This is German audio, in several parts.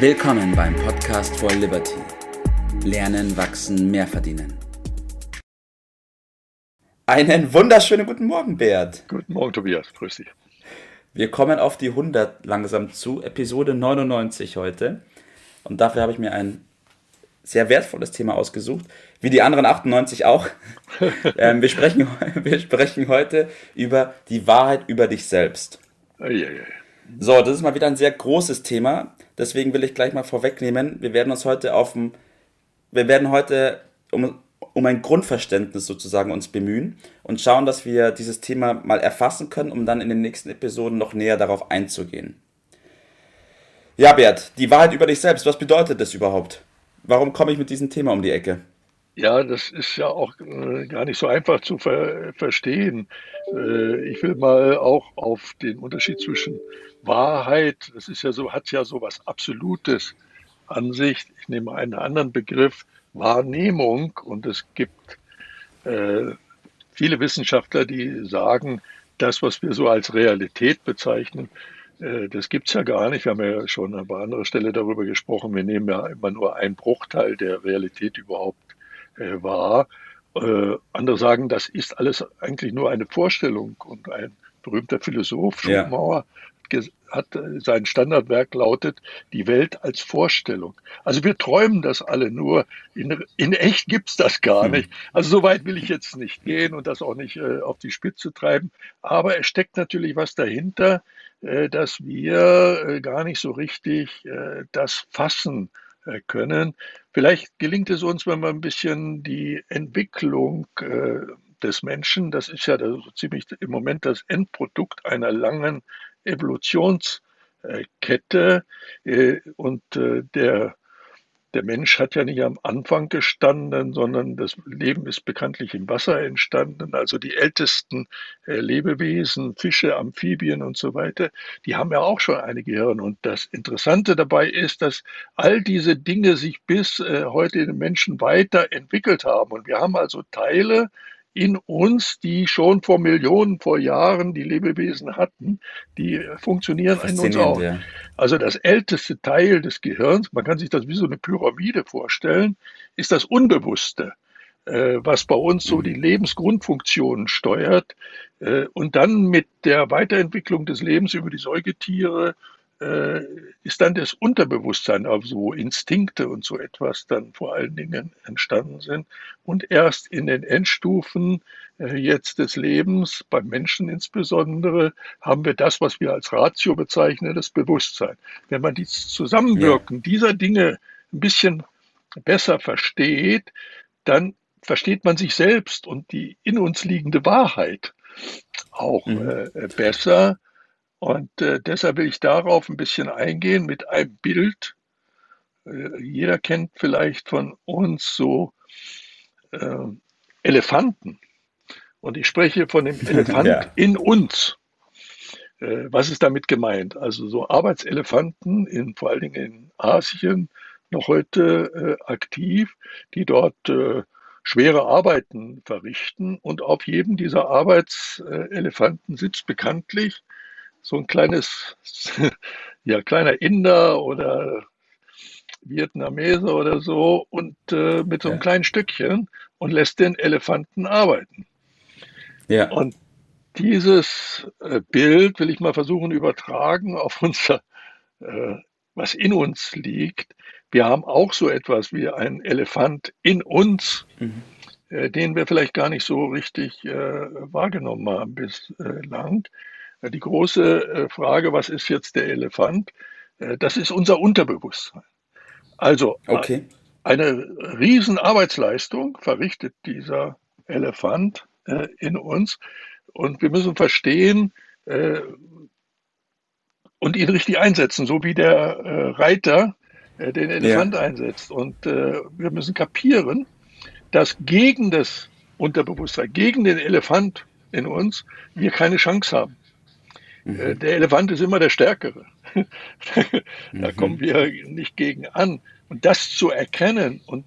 Willkommen beim Podcast for Liberty. Lernen, wachsen, mehr verdienen. Einen wunderschönen guten Morgen, Bert. Guten Morgen, Tobias. Grüß dich. Wir kommen auf die 100 langsam zu, Episode 99 heute. Und dafür habe ich mir ein sehr wertvolles Thema ausgesucht, wie die anderen 98 auch. ähm, wir, sprechen, wir sprechen heute über die Wahrheit über dich selbst. So, das ist mal wieder ein sehr großes Thema. Deswegen will ich gleich mal vorwegnehmen, wir werden uns heute auf dem, wir werden heute um, um ein Grundverständnis sozusagen uns bemühen und schauen, dass wir dieses Thema mal erfassen können, um dann in den nächsten Episoden noch näher darauf einzugehen. Ja, Bert, die Wahrheit über dich selbst, was bedeutet das überhaupt? Warum komme ich mit diesem Thema um die Ecke? Ja, das ist ja auch äh, gar nicht so einfach zu ver verstehen. Äh, ich will mal auch auf den Unterschied zwischen Wahrheit, das ist ja so, hat ja so was Absolutes an sich. Ich nehme einen anderen Begriff, Wahrnehmung, und es gibt äh, viele Wissenschaftler, die sagen, das, was wir so als Realität bezeichnen, äh, das gibt es ja gar nicht. Wir haben ja schon an anderer Stelle darüber gesprochen. Wir nehmen ja immer nur einen Bruchteil der Realität überhaupt äh, wahr. Äh, andere sagen, das ist alles eigentlich nur eine Vorstellung. Und ein berühmter Philosoph, Schopenhauer, ja. hat sein Standardwerk lautet, die Welt als Vorstellung. Also wir träumen das alle nur. In, in echt gibt's das gar hm. nicht. Also so weit will ich jetzt nicht gehen und das auch nicht äh, auf die Spitze treiben. Aber es steckt natürlich was dahinter, äh, dass wir äh, gar nicht so richtig äh, das fassen können. Vielleicht gelingt es uns, wenn wir ein bisschen die Entwicklung des Menschen, das ist ja so ziemlich im Moment das Endprodukt einer langen Evolutionskette und der der Mensch hat ja nicht am Anfang gestanden, sondern das Leben ist bekanntlich im Wasser entstanden. Also die ältesten äh, Lebewesen, Fische, Amphibien und so weiter, die haben ja auch schon eine Gehirn. Und das Interessante dabei ist, dass all diese Dinge sich bis äh, heute in den Menschen weiterentwickelt haben. Und wir haben also Teile in uns, die schon vor Millionen, vor Jahren die Lebewesen hatten, die funktionieren in uns auch. Ja. Also das älteste Teil des Gehirns, man kann sich das wie so eine Pyramide vorstellen, ist das Unbewusste äh, was bei uns so die mhm. Lebensgrundfunktionen steuert äh, und dann mit der Weiterentwicklung des Lebens über die Säugetiere äh, ist dann das Unterbewusstsein, also wo Instinkte und so etwas dann vor allen Dingen entstanden sind. Und erst in den Endstufen äh, jetzt des Lebens, beim Menschen insbesondere, haben wir das, was wir als Ratio bezeichnen, das Bewusstsein. Wenn man die Zusammenwirken ja. dieser Dinge ein bisschen besser versteht, dann versteht man sich selbst und die in uns liegende Wahrheit auch mhm. äh, besser und äh, deshalb will ich darauf ein bisschen eingehen mit einem Bild. Äh, jeder kennt vielleicht von uns so äh, Elefanten. Und ich spreche von dem Elefant ja. in uns. Äh, was ist damit gemeint? Also so Arbeitselefanten, in, vor allen Dingen in Asien, noch heute äh, aktiv, die dort äh, schwere Arbeiten verrichten. Und auf jedem dieser Arbeitselefanten sitzt bekanntlich so ein kleines, ja, kleiner Inder oder Vietnamese oder so und äh, mit so einem ja. kleinen Stückchen und lässt den Elefanten arbeiten. Ja. Und dieses äh, Bild will ich mal versuchen übertragen auf unser, äh, was in uns liegt. Wir haben auch so etwas wie einen Elefant in uns, mhm. äh, den wir vielleicht gar nicht so richtig äh, wahrgenommen haben bislang. Die große äh, Frage, was ist jetzt der Elefant? Äh, das ist unser Unterbewusstsein. Also okay. eine riesen Arbeitsleistung verrichtet dieser Elefant äh, in uns und wir müssen verstehen und ihn richtig einsetzen, so wie der Reiter den Elefant ja. einsetzt. Und wir müssen kapieren, dass gegen das Unterbewusstsein, gegen den Elefant in uns wir keine Chance haben. Äh, mhm. Der Elefant ist immer der Stärkere. da mhm. kommen wir nicht gegen an. Und das zu erkennen und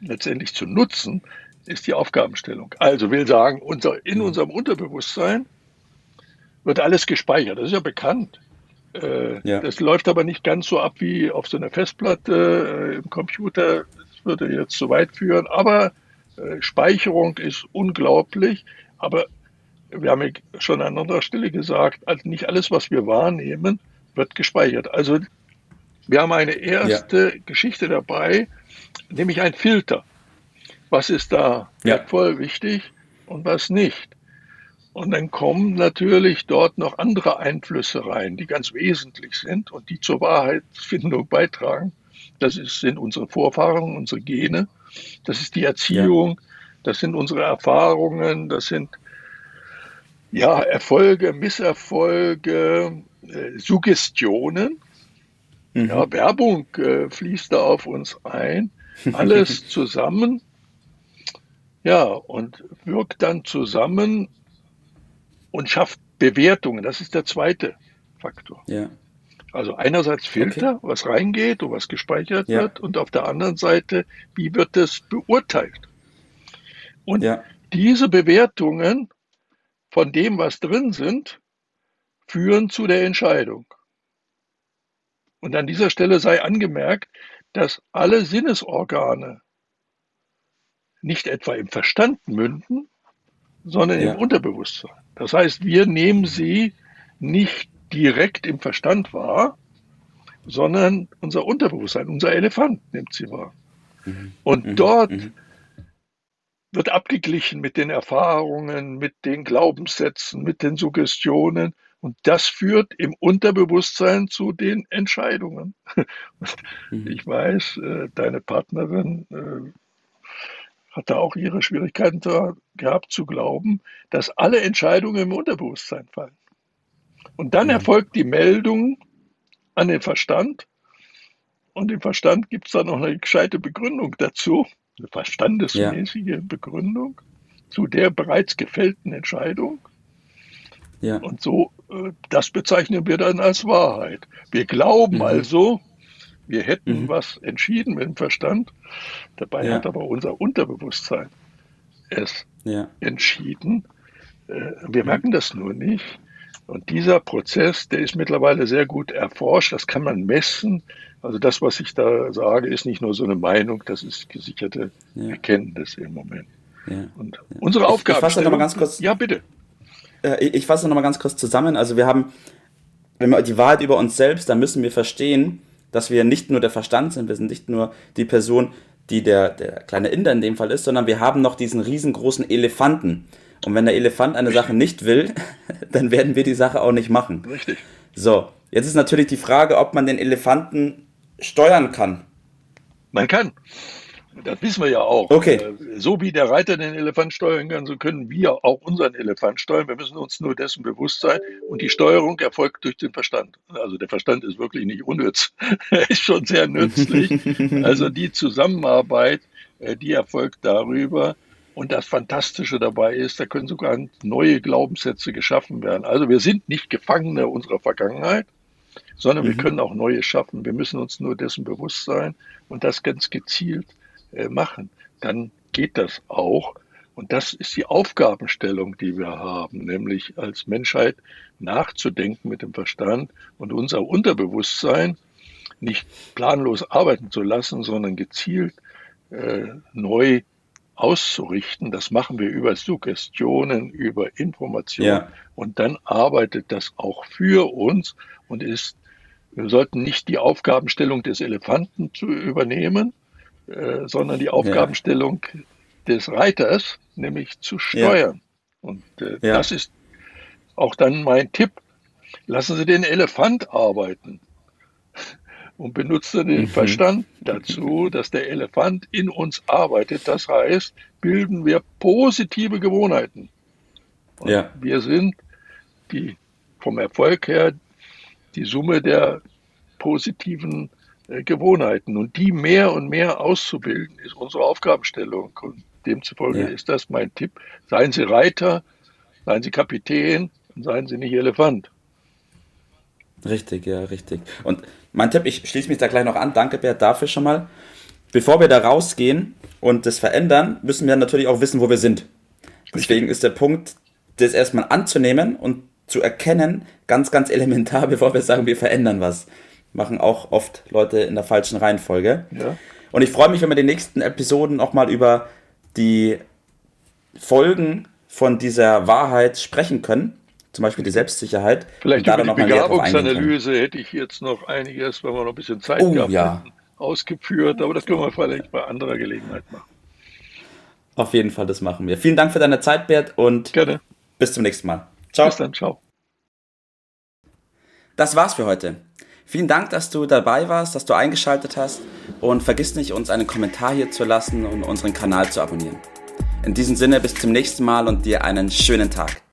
letztendlich zu nutzen, ist die Aufgabenstellung. Also will sagen, unser, in mhm. unserem Unterbewusstsein wird alles gespeichert. Das ist ja bekannt. Äh, ja. Das läuft aber nicht ganz so ab wie auf so einer Festplatte äh, im Computer. Das würde jetzt zu weit führen. Aber äh, Speicherung ist unglaublich. Aber wir haben ja schon an anderer Stelle gesagt, also nicht alles, was wir wahrnehmen, wird gespeichert. Also wir haben eine erste ja. Geschichte dabei, nämlich ein Filter. Was ist da wertvoll, ja. wichtig und was nicht? Und dann kommen natürlich dort noch andere Einflüsse rein, die ganz wesentlich sind und die zur Wahrheitsfindung beitragen. Das ist, sind unsere Vorfahren, unsere Gene, das ist die Erziehung, ja. das sind unsere Erfahrungen, das sind ja, Erfolge, Misserfolge, äh, Suggestionen. Mhm. Ja, Werbung äh, fließt da auf uns ein. Alles zusammen. Ja, und wirkt dann zusammen und schafft Bewertungen. Das ist der zweite Faktor. Ja. Also einerseits Filter, okay. was reingeht und was gespeichert ja. wird, und auf der anderen Seite, wie wird das beurteilt? Und ja. diese Bewertungen von dem, was drin sind, führen zu der Entscheidung. Und an dieser Stelle sei angemerkt, dass alle Sinnesorgane nicht etwa im Verstand münden, sondern ja. im Unterbewusstsein. Das heißt, wir nehmen sie nicht direkt im Verstand wahr, sondern unser Unterbewusstsein, unser Elefant nimmt sie wahr. Mhm. Und mhm. dort mhm. Wird abgeglichen mit den Erfahrungen, mit den Glaubenssätzen, mit den Suggestionen. Und das führt im Unterbewusstsein zu den Entscheidungen. Mhm. Ich weiß, äh, deine Partnerin äh, hat da auch ihre Schwierigkeiten gehabt zu glauben, dass alle Entscheidungen im Unterbewusstsein fallen. Und dann mhm. erfolgt die Meldung an den Verstand. Und im Verstand gibt es dann noch eine gescheite Begründung dazu, eine verstandesmäßige ja. Begründung zu der bereits gefällten Entscheidung. Ja. Und so, äh, das bezeichnen wir dann als Wahrheit. Wir glauben mhm. also, wir hätten mhm. was entschieden mit dem Verstand. Dabei ja. hat aber unser Unterbewusstsein es ja. entschieden. Äh, wir mhm. merken das nur nicht. Und dieser Prozess, der ist mittlerweile sehr gut erforscht. Das kann man messen. Also das, was ich da sage, ist nicht nur so eine Meinung, das ist gesicherte ja. Erkenntnis im Moment. Ja. Und unsere Aufgabe. Ich, ich fasse noch mal ganz kurz. Ja, bitte. Äh, ich fasse noch mal ganz kurz zusammen. Also wir haben, wenn wir die Wahrheit über uns selbst, dann müssen wir verstehen, dass wir nicht nur der Verstand sind, wir sind nicht nur die Person, die der, der kleine Inder in dem Fall ist, sondern wir haben noch diesen riesengroßen Elefanten. Und wenn der Elefant eine Sache nicht will, dann werden wir die Sache auch nicht machen. Richtig. So, jetzt ist natürlich die Frage, ob man den Elefanten steuern kann. Man kann. Das wissen wir ja auch. Okay. Äh, so wie der Reiter den Elefant steuern kann, so können wir auch unseren Elefant steuern. Wir müssen uns nur dessen bewusst sein. Und die Steuerung erfolgt durch den Verstand. Also der Verstand ist wirklich nicht unnütz. er ist schon sehr nützlich. Also die Zusammenarbeit, äh, die erfolgt darüber. Und das Fantastische dabei ist, da können sogar neue Glaubenssätze geschaffen werden. Also wir sind nicht Gefangene unserer Vergangenheit, sondern mhm. wir können auch neue schaffen. Wir müssen uns nur dessen bewusst sein und das ganz gezielt äh, machen, dann geht das auch. Und das ist die Aufgabenstellung, die wir haben, nämlich als Menschheit nachzudenken mit dem Verstand und unser Unterbewusstsein nicht planlos arbeiten zu lassen, sondern gezielt äh, neu auszurichten. Das machen wir über Suggestionen, über Informationen ja. und dann arbeitet das auch für uns und ist, wir sollten nicht die Aufgabenstellung des Elefanten zu übernehmen, äh, sondern die Aufgabenstellung ja. des Reiters, nämlich zu steuern. Ja. Und äh, das ist auch dann mein Tipp. Lassen Sie den Elefant arbeiten und benutzen den mhm. Verstand dazu, dass der Elefant in uns arbeitet. Das heißt, bilden wir positive Gewohnheiten. Und ja. Wir sind die vom Erfolg her die Summe der positiven äh, Gewohnheiten und die mehr und mehr auszubilden, ist unsere Aufgabenstellung. Und demzufolge ja. ist das mein Tipp. Seien Sie Reiter, seien Sie Kapitän und seien Sie nicht Elefant. Richtig, ja, richtig. Und mein Tipp, ich schließe mich da gleich noch an. Danke, Bert, dafür schon mal. Bevor wir da rausgehen und das verändern, müssen wir natürlich auch wissen, wo wir sind. Deswegen ist der Punkt, das erstmal anzunehmen und zu erkennen ganz, ganz elementar, bevor wir sagen, wir verändern was. Machen auch oft Leute in der falschen Reihenfolge. Ja. Und ich freue mich, wenn wir in den nächsten Episoden auch mal über die Folgen von dieser Wahrheit sprechen können. Zum Beispiel die Selbstsicherheit. Vielleicht über die Begabungsanalyse hätte ich jetzt noch einiges, wenn wir noch ein bisschen Zeit oh, gehabt ja. hätten, ausgeführt. Aber das können wir vielleicht bei anderer Gelegenheit machen. Auf jeden Fall, das machen wir. Vielen Dank für deine Zeit, Bert, und Gerne. bis zum nächsten Mal. Ciao. Bis dann, ciao. Das war's für heute. Vielen Dank, dass du dabei warst, dass du eingeschaltet hast und vergiss nicht, uns einen Kommentar hier zu lassen und unseren Kanal zu abonnieren. In diesem Sinne bis zum nächsten Mal und dir einen schönen Tag.